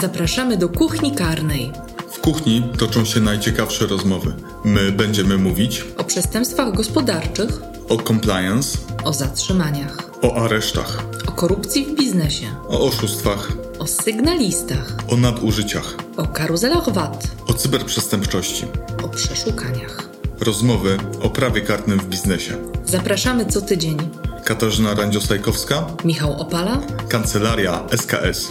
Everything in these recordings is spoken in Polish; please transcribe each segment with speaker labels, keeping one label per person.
Speaker 1: Zapraszamy do kuchni karnej.
Speaker 2: W kuchni toczą się najciekawsze rozmowy. My będziemy mówić
Speaker 1: O przestępstwach gospodarczych,
Speaker 2: o compliance,
Speaker 1: o zatrzymaniach,
Speaker 2: o aresztach,
Speaker 1: o korupcji w biznesie,
Speaker 2: o oszustwach,
Speaker 1: o sygnalistach,
Speaker 2: o nadużyciach,
Speaker 1: o karuzelach VAT,
Speaker 2: o cyberprzestępczości.
Speaker 1: o przeszukaniach.
Speaker 2: Rozmowy o prawie karnym w biznesie.
Speaker 1: Zapraszamy co tydzień.
Speaker 2: Katarzyna Randziostajkowska,
Speaker 1: Michał Opala,
Speaker 2: Kancelaria SKS.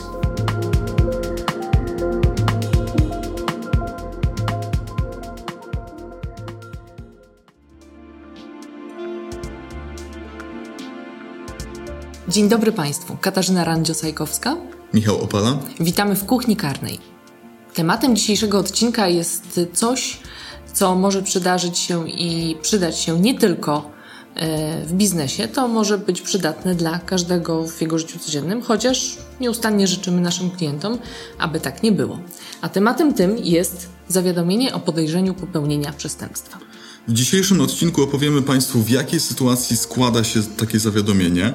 Speaker 1: Dzień dobry Państwu. Katarzyna Randzio-Sajkowska.
Speaker 2: Michał Opala.
Speaker 1: Witamy w kuchni karnej. Tematem dzisiejszego odcinka jest coś, co może przydarzyć się i przydać się nie tylko e, w biznesie, to może być przydatne dla każdego w jego życiu codziennym, chociaż nieustannie życzymy naszym klientom, aby tak nie było. A tematem tym jest zawiadomienie o podejrzeniu popełnienia przestępstwa.
Speaker 2: W dzisiejszym odcinku opowiemy Państwu, w jakiej sytuacji składa się takie zawiadomienie,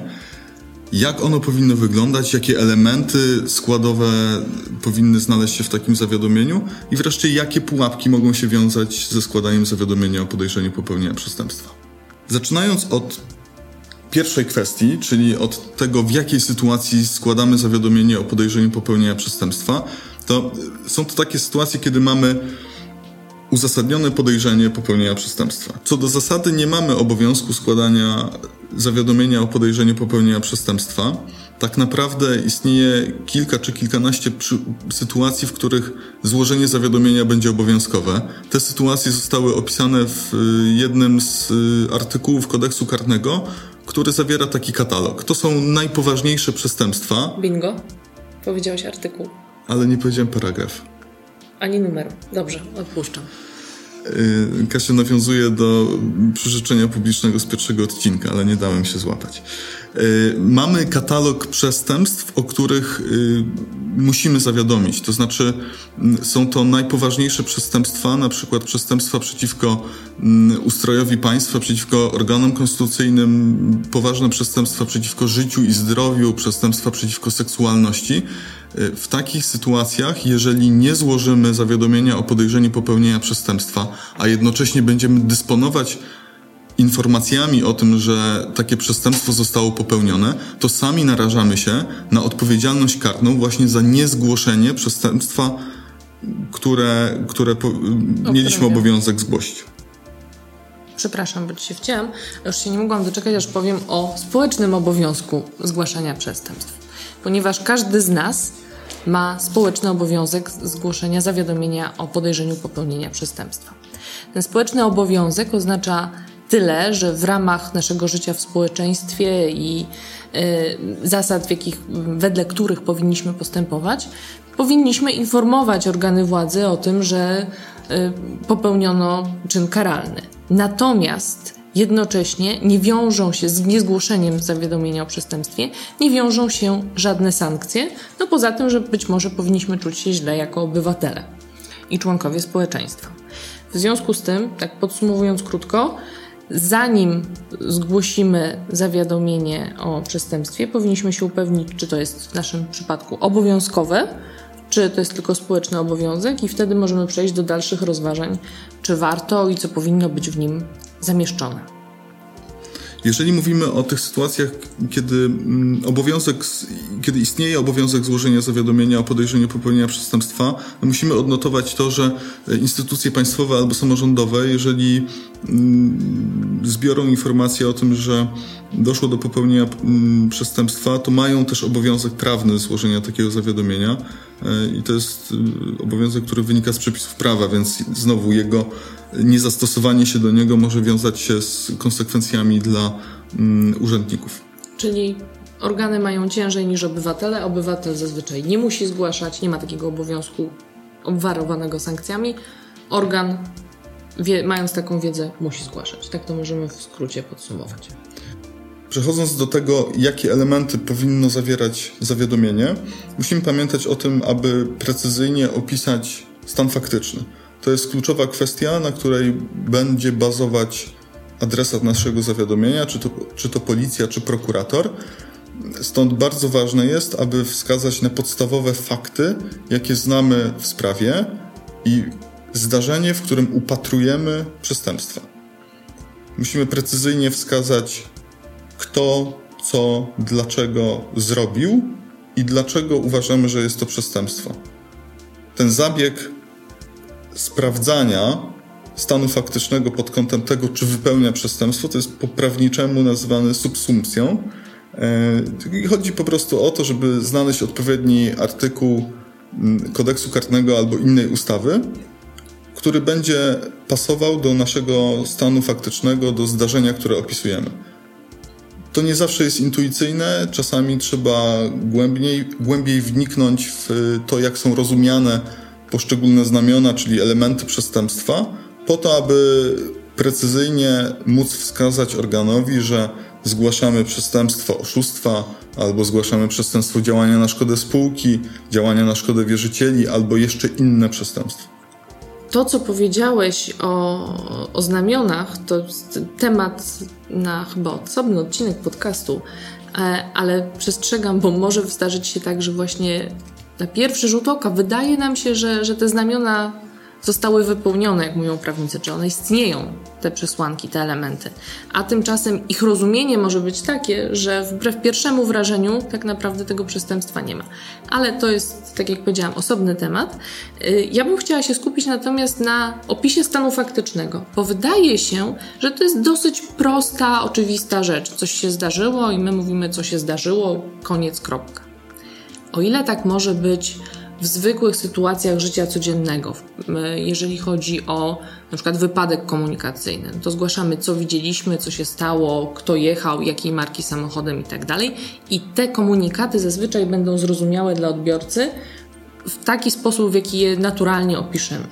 Speaker 2: jak ono powinno wyglądać, jakie elementy składowe powinny znaleźć się w takim zawiadomieniu i wreszcie jakie pułapki mogą się wiązać ze składaniem zawiadomienia o podejrzeniu popełnienia przestępstwa. Zaczynając od pierwszej kwestii, czyli od tego, w jakiej sytuacji składamy zawiadomienie o podejrzeniu popełnienia przestępstwa, to są to takie sytuacje, kiedy mamy uzasadnione podejrzenie popełnienia przestępstwa. Co do zasady nie mamy obowiązku składania zawiadomienia o podejrzeniu popełnienia przestępstwa. Tak naprawdę istnieje kilka czy kilkanaście przy... sytuacji, w których złożenie zawiadomienia będzie obowiązkowe. Te sytuacje zostały opisane w y, jednym z y, artykułów kodeksu karnego, który zawiera taki katalog. To są najpoważniejsze przestępstwa,
Speaker 1: Bingo. Powiedziałeś artykuł,
Speaker 2: ale nie powiedziałem paragraf.
Speaker 1: Ani numer. Dobrze, odpuszczam.
Speaker 2: Y, Kasia nawiązuje do przyrzeczenia publicznego z pierwszego odcinka, ale nie dałem się złapać. Y, Mamy katalog przestępstw, o których y, musimy zawiadomić. To znaczy, mm, są to najpoważniejsze przestępstwa, na przykład przestępstwa przeciwko mm, ustrojowi państwa, przeciwko organom konstytucyjnym, poważne przestępstwa przeciwko życiu i zdrowiu, przestępstwa przeciwko seksualności. W takich sytuacjach, jeżeli nie złożymy zawiadomienia o podejrzeniu popełnienia przestępstwa, a jednocześnie będziemy dysponować informacjami o tym, że takie przestępstwo zostało popełnione, to sami narażamy się na odpowiedzialność karną właśnie za niezgłoszenie przestępstwa, które, które po, mieliśmy obowiązek zgłosić.
Speaker 1: Przepraszam, bo ci się wcięłam. Już się nie mogłam doczekać, aż powiem o społecznym obowiązku zgłaszania przestępstw. Ponieważ każdy z nas ma społeczny obowiązek zgłoszenia zawiadomienia o podejrzeniu popełnienia przestępstwa. Ten społeczny obowiązek oznacza tyle, że w ramach naszego życia w społeczeństwie i y, zasad, w jakich, wedle których powinniśmy postępować, powinniśmy informować organy władzy o tym, że y, popełniono czyn karalny. Natomiast jednocześnie nie wiążą się z niezgłoszeniem zawiadomienia o przestępstwie, nie wiążą się żadne sankcje, no poza tym, że być może powinniśmy czuć się źle jako obywatele i członkowie społeczeństwa. W związku z tym, tak podsumowując krótko, zanim zgłosimy zawiadomienie o przestępstwie, powinniśmy się upewnić, czy to jest w naszym przypadku obowiązkowe, czy to jest tylko społeczny obowiązek, i wtedy możemy przejść do dalszych rozważań, czy warto i co powinno być w nim zamieszczone.
Speaker 2: Jeżeli mówimy o tych sytuacjach, kiedy mm, obowiązek, kiedy istnieje obowiązek złożenia zawiadomienia o podejrzeniu popełnienia przestępstwa, musimy odnotować to, że e, instytucje państwowe albo samorządowe, jeżeli mm, zbiorą informację o tym, że doszło do popełnienia mm, przestępstwa, to mają też obowiązek prawny złożenia takiego zawiadomienia e, i to jest y, obowiązek, który wynika z przepisów prawa, więc znowu jego niezastosowanie się do niego może wiązać się z konsekwencjami dla mm, urzędników.
Speaker 1: Czyli organy mają ciężej niż obywatele. Obywatel zazwyczaj nie musi zgłaszać, nie ma takiego obowiązku obwarowanego sankcjami. Organ, wie, mając taką wiedzę, musi zgłaszać. Tak to możemy w skrócie podsumować.
Speaker 2: Przechodząc do tego, jakie elementy powinno zawierać zawiadomienie, musimy pamiętać o tym, aby precyzyjnie opisać stan faktyczny. To jest kluczowa kwestia, na której będzie bazować adresat naszego zawiadomienia, czy to, czy to policja, czy prokurator. Stąd bardzo ważne jest, aby wskazać na podstawowe fakty, jakie znamy w sprawie i zdarzenie, w którym upatrujemy przestępstwa. Musimy precyzyjnie wskazać, kto, co, dlaczego zrobił i dlaczego uważamy, że jest to przestępstwo. Ten zabieg sprawdzania stanu faktycznego pod kątem tego, czy wypełnia przestępstwo, to jest po prawniczemu nazywany subsumpcją. E, chodzi po prostu o to, żeby znaleźć odpowiedni artykuł mm, kodeksu karnego albo innej ustawy, który będzie pasował do naszego stanu faktycznego, do zdarzenia, które opisujemy. To nie zawsze jest intuicyjne, czasami trzeba głębiej, głębiej wniknąć w to, jak są rozumiane poszczególne znamiona, czyli elementy przestępstwa, po to, aby precyzyjnie móc wskazać organowi, że zgłaszamy przestępstwo oszustwa, albo zgłaszamy przestępstwo działania na szkodę spółki, działania na szkodę wierzycieli, albo jeszcze inne przestępstwo.
Speaker 1: To, co powiedziałeś o, o znamionach, to temat na chyba osobny odcinek podcastu, e, ale przestrzegam, bo może zdarzyć się tak, że właśnie na pierwszy rzut oka wydaje nam się, że, że te znamiona zostały wypełnione, jak mówią prawnicy, czy one istnieją, te przesłanki, te elementy. A tymczasem ich rozumienie może być takie, że wbrew pierwszemu wrażeniu tak naprawdę tego przestępstwa nie ma. Ale to jest, tak jak powiedziałam, osobny temat. Y, ja bym chciała się skupić natomiast na opisie stanu faktycznego, bo wydaje się, że to jest dosyć prosta, oczywista rzecz. Coś się zdarzyło i my mówimy, co się zdarzyło, koniec, kropka. O ile tak może być w zwykłych sytuacjach życia codziennego, jeżeli chodzi o na przykład wypadek komunikacyjny, to zgłaszamy, co widzieliśmy, co się stało, kto jechał, jakiej marki samochodem itd. Tak I te komunikaty zazwyczaj będą zrozumiałe dla odbiorcy w taki sposób, w jaki je naturalnie opiszemy.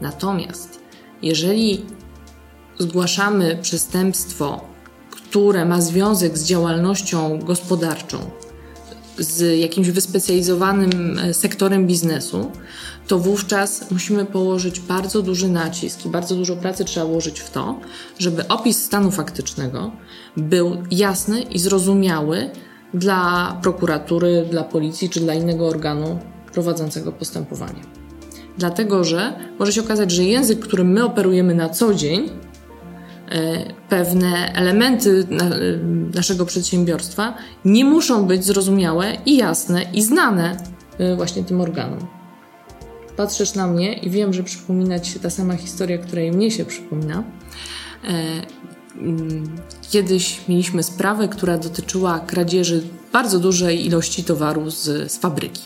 Speaker 1: Natomiast jeżeli zgłaszamy przestępstwo, które ma związek z działalnością gospodarczą, z jakimś wyspecjalizowanym e, sektorem biznesu, to wówczas musimy położyć bardzo duży nacisk i bardzo dużo pracy trzeba włożyć w to, żeby opis stanu faktycznego był jasny i zrozumiały dla prokuratury, dla policji czy dla innego organu prowadzącego postępowanie. Dlatego, że może się okazać, że język, którym my operujemy na co dzień, pewne elementy e, naszego przedsiębiorstwa nie muszą być zrozumiałe i jasne i znane e, właśnie tym organom. Patrzysz na mnie i wiem, że przypomina ci się ta sama historia, której mnie się przypomina. Mm, kiedyś mieliśmy sprawę, która dotyczyła kradzieży bardzo dużej ilości towaru z, z fabryki.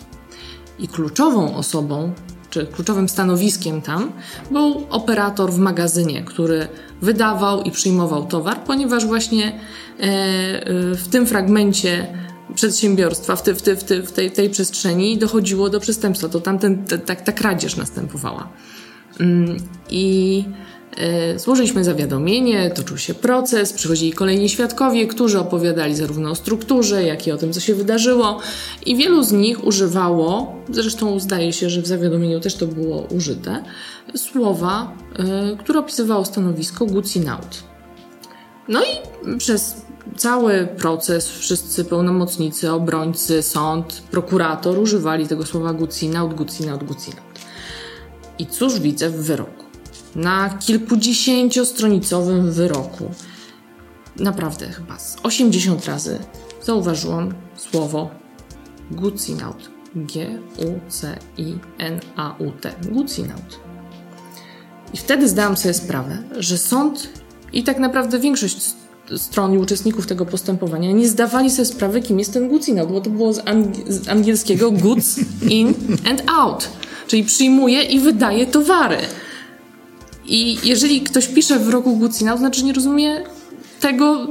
Speaker 1: I kluczową osobą czy kluczowym stanowiskiem tam był operator w magazynie, który wydawał i przyjmował towar, ponieważ właśnie e, e, w tym fragmencie przedsiębiorstwa, w, te, w, te, w, te, w tej, tej przestrzeni dochodziło do przestępstwa. To tamten, ta, ta kradzież następowała. Mm, I złożyliśmy zawiadomienie, toczył się proces, przychodzili kolejni świadkowie, którzy opowiadali zarówno o strukturze, jak i o tym, co się wydarzyło, i wielu z nich używało, zresztą zdaje się, że w zawiadomieniu też to było użyte, słowa, y, które opisywało stanowisko Gucinaut. No i przez cały proces wszyscy pełnomocnicy, obrońcy, sąd, prokurator używali tego słowa Gucinaut, Gucinaut, Gucinaut. I cóż widzę w wyroku? Na kilkudziesięciostronicowym wyroku. Naprawdę chyba z 80 razy zauważyłam słowo Gucinaut. G-U-C-I-N-A-U-T. Gucinaut. I wtedy zdałam sobie sprawę, że sąd i tak naprawdę większość stron i uczestników tego postępowania nie zdawali sobie sprawy, kim jest ten Gucinaut, bo to było z, z angielskiego goods in and out, czyli przyjmuje i wydaje towary. I jeżeli ktoś pisze w roku Gucina, to znaczy nie rozumie tego,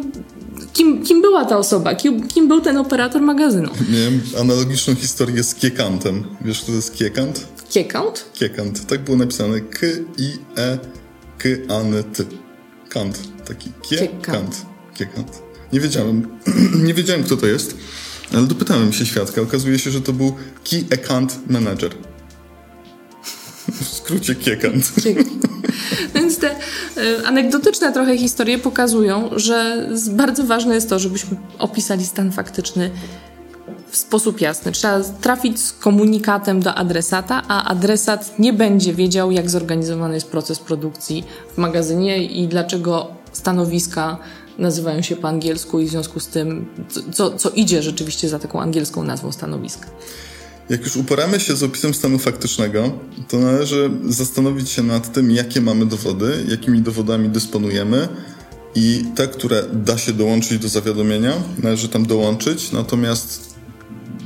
Speaker 1: kim, kim była ta osoba, kim, kim był ten operator magazynu.
Speaker 2: Miałem analogiczną historię z Kiekantem. Wiesz, kto to jest Kiekant?
Speaker 1: Kiekant?
Speaker 2: Kiekant. Tak było napisane K-I-E-K-A-N-T. Kant. Taki Kiekant. Kiekant. Nie wiedziałem, nie wiedziałem, kto to jest, ale dopytałem się świadka. Okazuje się, że to był Key Account Manager. Skrócie Kiekant.
Speaker 1: Więc te y, anegdotyczne trochę historie pokazują, że bardzo ważne jest to, żebyśmy opisali stan faktyczny w sposób jasny. Trzeba trafić z komunikatem do adresata, a adresat nie będzie wiedział, jak zorganizowany jest proces produkcji w magazynie i dlaczego stanowiska nazywają się po angielsku i w związku z tym, co, co idzie rzeczywiście za taką angielską nazwą stanowiska.
Speaker 2: Jak już uporamy się z opisem stanu faktycznego, to należy zastanowić się nad tym, jakie mamy dowody, jakimi dowodami dysponujemy i te, które da się dołączyć do zawiadomienia, należy tam dołączyć, natomiast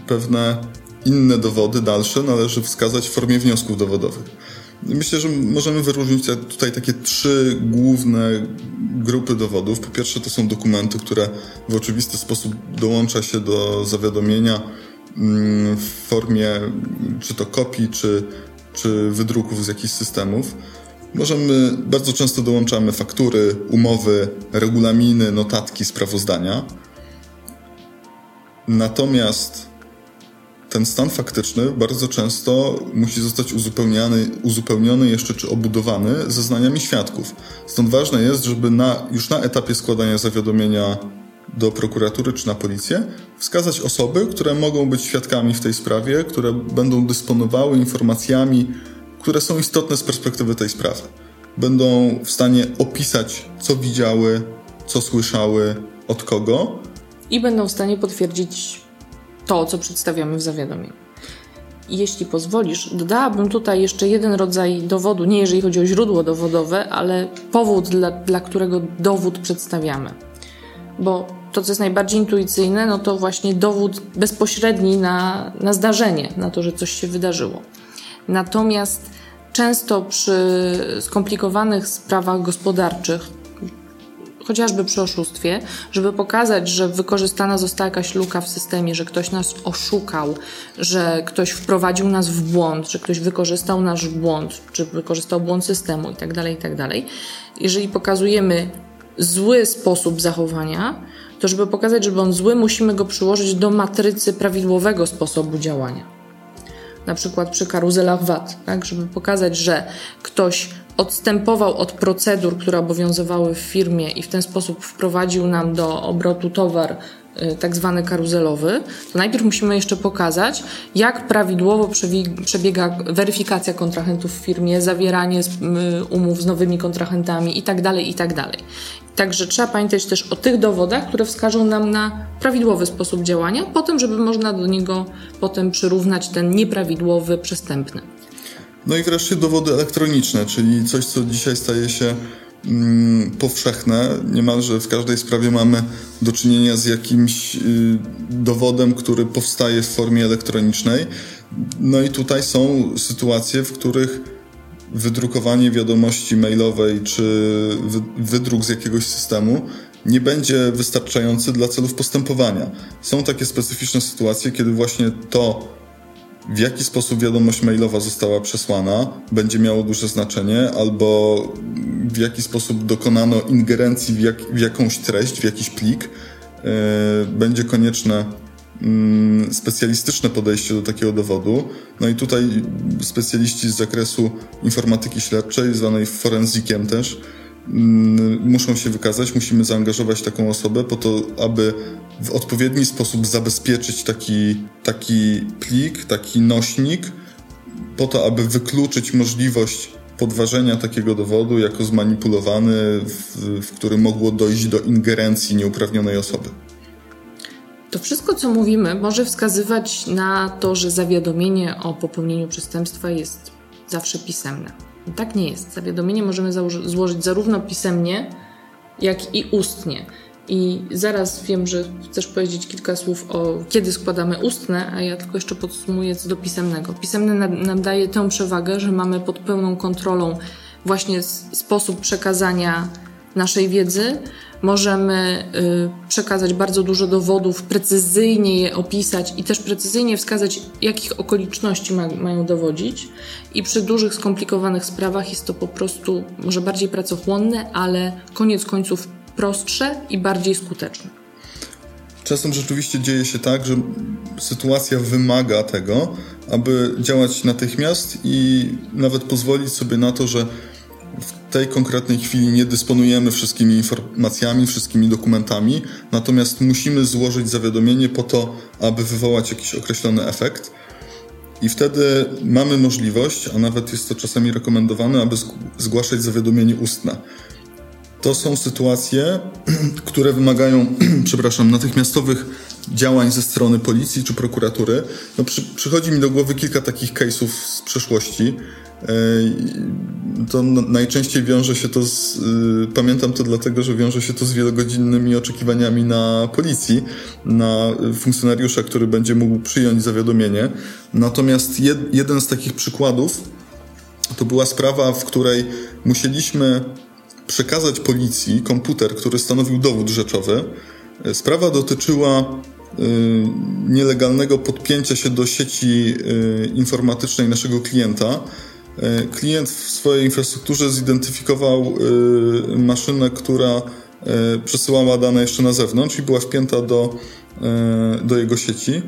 Speaker 2: pewne inne dowody dalsze należy wskazać w formie wniosków dowodowych. Myślę, że możemy wyróżnić tutaj takie trzy główne grupy dowodów. Po pierwsze, to są dokumenty, które w oczywisty sposób dołącza się do zawiadomienia w formie czy to kopii, czy, czy wydruków z jakichś systemów. Możemy, bardzo często dołączamy faktury, umowy, regulaminy, notatki, sprawozdania. Natomiast ten stan faktyczny bardzo często musi zostać uzupełniony, uzupełniony jeszcze czy obudowany zeznaniami świadków. Stąd ważne jest, żeby na, już na etapie składania zawiadomienia do prokuratury czy na policję wskazać osoby, które mogą być świadkami w tej sprawie, które będą dysponowały informacjami, które są istotne z perspektywy tej sprawy. Będą w stanie opisać, co widziały, co słyszały, od kogo.
Speaker 1: I będą w stanie potwierdzić to, co przedstawiamy w zawiadomieniu. Jeśli pozwolisz, dodałabym tutaj jeszcze jeden rodzaj dowodu, nie jeżeli chodzi o źródło dowodowe, ale powód, dla, dla którego dowód przedstawiamy. Bo to, co jest najbardziej intuicyjne, no to właśnie dowód bezpośredni na, na zdarzenie, na to, że coś się wydarzyło. Natomiast często przy skomplikowanych sprawach gospodarczych, chociażby przy oszustwie, żeby pokazać, że wykorzystana została jakaś luka w systemie, że ktoś nas oszukał, że ktoś wprowadził nas w błąd, że ktoś wykorzystał nasz błąd, czy wykorzystał błąd systemu itd., tak itd. Tak Jeżeli pokazujemy zły sposób zachowania, to żeby pokazać, że on zły, musimy go przyłożyć do matrycy prawidłowego sposobu działania. Na przykład przy karuzelach VAT, tak, żeby pokazać, że ktoś odstępował od procedur, które obowiązywały w firmie i w ten sposób wprowadził nam do obrotu towar tak zwany karuzelowy, to najpierw musimy jeszcze pokazać, jak prawidłowo przebiega weryfikacja kontrahentów w firmie, zawieranie y, umów z nowymi kontrahentami itd., tak itd. Tak Także trzeba pamiętać też o tych dowodach, które wskażą nam na prawidłowy sposób działania, po tym, żeby można do niego potem przyrównać ten nieprawidłowy, przestępny.
Speaker 2: No i wreszcie dowody elektroniczne, czyli coś, co dzisiaj staje się powszechne. Niemalże w każdej sprawie mamy do czynienia z jakimś y, dowodem, który powstaje w formie elektronicznej. No i tutaj są sytuacje, w których wydrukowanie wiadomości mailowej czy wy, wydruk z jakiegoś systemu nie będzie wystarczający dla celów postępowania. Są takie specyficzne sytuacje, kiedy właśnie to w jaki sposób wiadomość mailowa została przesłana, będzie miało duże znaczenie, albo w jaki sposób dokonano ingerencji w, jak, w jakąś treść, w jakiś plik, yy, będzie konieczne yy, specjalistyczne podejście do takiego dowodu. No i tutaj specjaliści z zakresu informatyki śledczej, zwanej forensikiem też, Mm, muszą się wykazać, musimy zaangażować taką osobę po to, aby w odpowiedni sposób zabezpieczyć taki, taki plik, taki nośnik, po to, aby wykluczyć możliwość podważenia takiego dowodu jako zmanipulowany, w, w którym mogło dojść do ingerencji nieuprawnionej osoby.
Speaker 1: To wszystko, co mówimy, może wskazywać na to, że zawiadomienie o popełnieniu przestępstwa jest zawsze pisemne. Tak nie jest. Zawiadomienie możemy złożyć zarówno pisemnie, jak i ustnie. I zaraz wiem, że chcesz powiedzieć kilka słów o kiedy składamy ustne, a ja tylko jeszcze podsumuję co do pisemnego. Pisemne nam daje tę przewagę, że mamy pod pełną kontrolą właśnie sposób przekazania naszej wiedzy, możemy y, przekazać bardzo dużo dowodów, precyzyjnie je opisać i też precyzyjnie wskazać, jakich okoliczności ma, mają dowodzić. I przy dużych, skomplikowanych sprawach jest to po prostu może bardziej pracochłonne, ale koniec końców prostsze i bardziej skuteczne.
Speaker 2: Czasem rzeczywiście dzieje się tak, że sytuacja wymaga tego, aby działać natychmiast i nawet pozwolić sobie na to, że w tej konkretnej chwili nie dysponujemy wszystkimi informacjami, wszystkimi dokumentami, natomiast musimy złożyć zawiadomienie po to, aby wywołać jakiś określony efekt. I wtedy mamy możliwość, a nawet jest to czasami rekomendowane, aby zgłaszać zawiadomienie ustne. To są sytuacje, które wymagają, przepraszam, natychmiastowych działań ze strony policji czy prokuratury. No, przy, przychodzi mi do głowy kilka takich case'ów z przeszłości. E, to najczęściej wiąże się to z. Y, pamiętam to dlatego, że wiąże się to z wielogodzinnymi oczekiwaniami na policji, na funkcjonariusza, który będzie mógł przyjąć zawiadomienie. Natomiast jed, jeden z takich przykładów to była sprawa, w której musieliśmy przekazać policji komputer, który stanowił dowód rzeczowy. E, sprawa dotyczyła y, nielegalnego podpięcia się do sieci y, informatycznej naszego klienta E, klient w swojej infrastrukturze zidentyfikował e, maszynę, która e, przesyłała dane jeszcze na zewnątrz i była wpięta do, do jego sieci.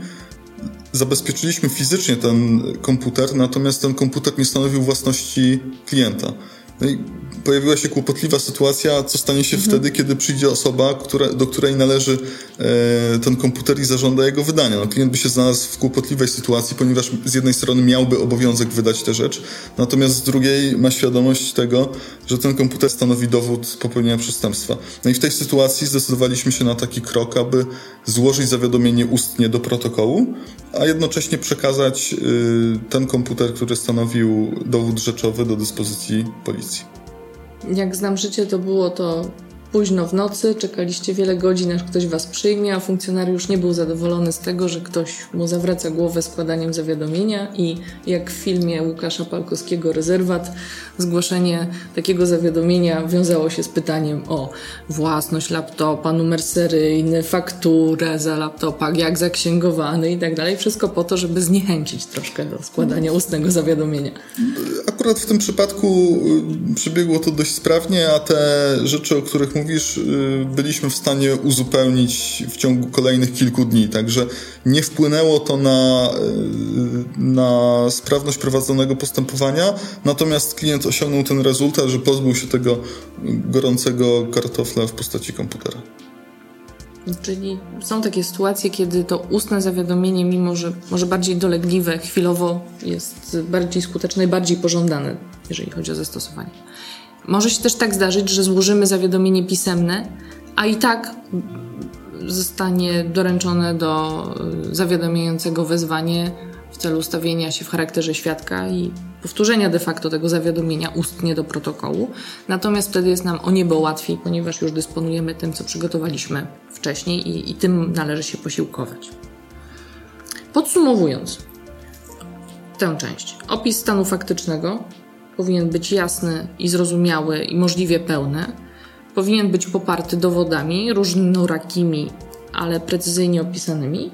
Speaker 2: Zabezpieczyliśmy fizycznie ten komputer, natomiast ten komputer nie stanowił własności klienta. No i pojawiła się kłopotliwa sytuacja, co stanie się mhm. wtedy, kiedy przyjdzie osoba, która, do której należy e, ten komputer i zażąda jego wydania. No, klient by się znalazł w kłopotliwej sytuacji, ponieważ z jednej strony miałby obowiązek wydać tę rzecz, natomiast z drugiej ma świadomość tego, że ten komputer stanowi dowód popełnienia przestępstwa. No i w tej sytuacji zdecydowaliśmy się na taki krok, aby złożyć zawiadomienie ustnie do protokołu, a jednocześnie przekazać y, ten komputer, który stanowił dowód rzeczowy do dyspozycji policji.
Speaker 1: Jak znam życie, to było to późno w nocy, czekaliście wiele godzin, aż ktoś was przyjmie, a funkcjonariusz nie był zadowolony z tego, że ktoś mu zawraca głowę składaniem zawiadomienia i jak w filmie Łukasza Palkowskiego Rezerwat, zgłoszenie takiego zawiadomienia wiązało się z pytaniem o własność laptopa, numer seryjny, fakturę za laptopa, jak zaksięgowany i tak dalej. Wszystko po to, żeby zniechęcić troszkę do składania ustnego zawiadomienia.
Speaker 2: Akurat w tym przypadku y, przebiegło to dość sprawnie, a te rzeczy, o których mówisz, y, byliśmy w stanie uzupełnić w ciągu kolejnych kilku dni, także nie wpłynęło to na, y, na sprawność prowadzonego postępowania, natomiast klient osiągnął ten rezultat, że pozbył się tego gorącego kartofla w postaci komputera.
Speaker 1: Czyli są takie sytuacje, kiedy to ustne zawiadomienie, mimo że może bardziej dolegliwe, chwilowo jest bardziej skuteczne i bardziej pożądane, jeżeli chodzi o zastosowanie. Może się też tak zdarzyć, że złożymy zawiadomienie pisemne, a i tak zostanie doręczone do zawiadamiającego wezwanie w celu ustawienia się w charakterze świadka i powtórzenia de facto tego zawiadomienia ustnie do protokołu. Natomiast wtedy jest nam o niebo łatwiej, ponieważ już dysponujemy tym, co przygotowaliśmy wcześniej i, i tym należy się posiłkować. Podsumowując tę część, opis stanu faktycznego powinien być jasny i zrozumiały i możliwie pełny. Powinien być poparty dowodami różnorakimi, ale precyzyjnie opisanymi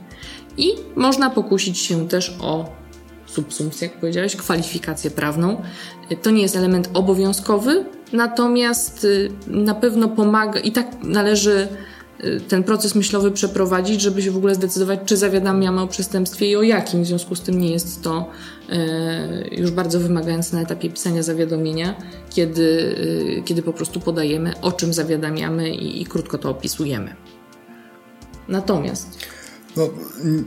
Speaker 1: i można pokusić się też o subsumpcję, jak powiedziałeś, kwalifikację prawną. To nie jest element obowiązkowy, natomiast y, na pewno pomaga i tak należy ten proces myślowy przeprowadzić, żeby się w ogóle zdecydować, czy zawiadamiamy o przestępstwie i o jakim. W związku z tym nie jest to y, już bardzo wymagające na etapie pisania zawiadomienia, kiedy, kiedy po prostu podajemy, o czym zawiadamiamy i, i krótko to opisujemy. Natomiast
Speaker 2: no,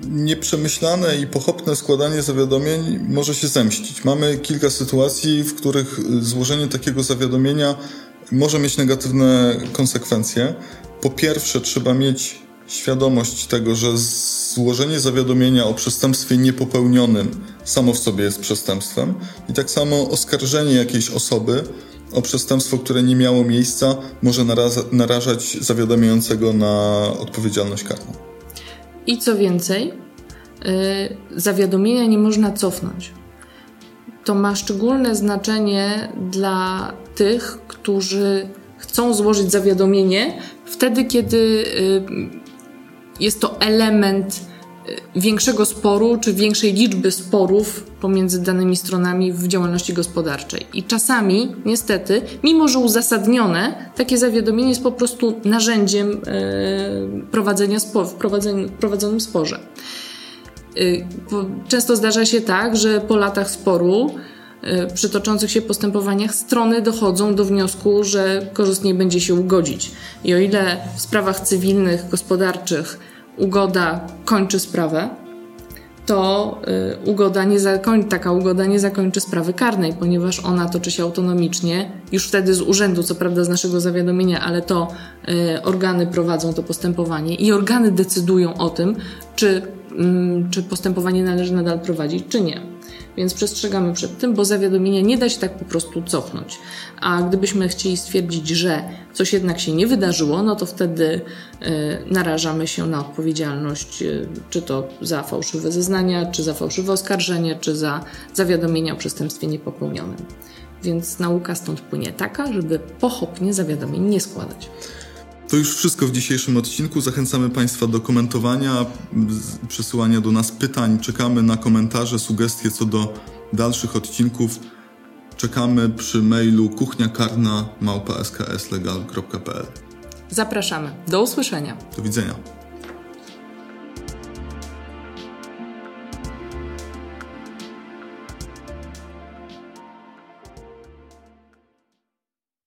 Speaker 2: nieprzemyślane i pochopne składanie zawiadomień może się zemścić. Mamy kilka sytuacji, w których złożenie takiego zawiadomienia może mieć negatywne konsekwencje. Po pierwsze, trzeba mieć świadomość tego, że złożenie zawiadomienia o przestępstwie niepopełnionym samo w sobie jest przestępstwem i tak samo oskarżenie jakiejś osoby o przestępstwo, które nie miało miejsca, może narażać zawiadamiającego na odpowiedzialność karną.
Speaker 1: I co więcej, yy, zawiadomienia nie można cofnąć. To ma szczególne znaczenie dla tych, którzy chcą złożyć zawiadomienie wtedy, kiedy yy, jest to element Y, większego sporu czy większej liczby sporów pomiędzy danymi stronami w działalności gospodarczej. I czasami, niestety, mimo że uzasadnione, takie zawiadomienie jest po prostu narzędziem y, prowadzenia spo, w prowadzonym sporze. Y, często zdarza się tak, że po latach sporu y, przy toczących się postępowaniach strony dochodzą do wniosku, że korzystnie będzie się ugodzić. I o ile w sprawach cywilnych, gospodarczych ugoda kończy sprawę, to y, ugoda nie zakoń, taka ugoda nie zakończy sprawy karnej, ponieważ ona toczy się autonomicznie, już wtedy z urzędu, co prawda z naszego zawiadomienia, ale to y, organy prowadzą to postępowanie i organy decydują o tym, czy, mm, czy postępowanie należy nadal prowadzić, czy nie. Więc przestrzegamy przed tym, bo zawiadomienia nie da się tak po prostu cofnąć. A gdybyśmy chcieli stwierdzić, że coś jednak się nie wydarzyło, no to wtedy y, narażamy się na odpowiedzialność, y, czy to za fałszywe zeznania, czy za fałszywe oskarżenie, czy za zawiadomienie o przestępstwie niepopełnionym. Więc nauka stąd płynie taka, żeby pochopnie zawiadomień nie składać.
Speaker 2: To już wszystko w dzisiejszym odcinku. Zachęcamy Państwa do komentowania, przesyłania do nas pytań. Czekamy na komentarze, sugestie co do dalszych odcinków. Czekamy przy mailu kuchniakarna.skslegal.pl
Speaker 1: Zapraszamy. Do usłyszenia.
Speaker 2: Do widzenia.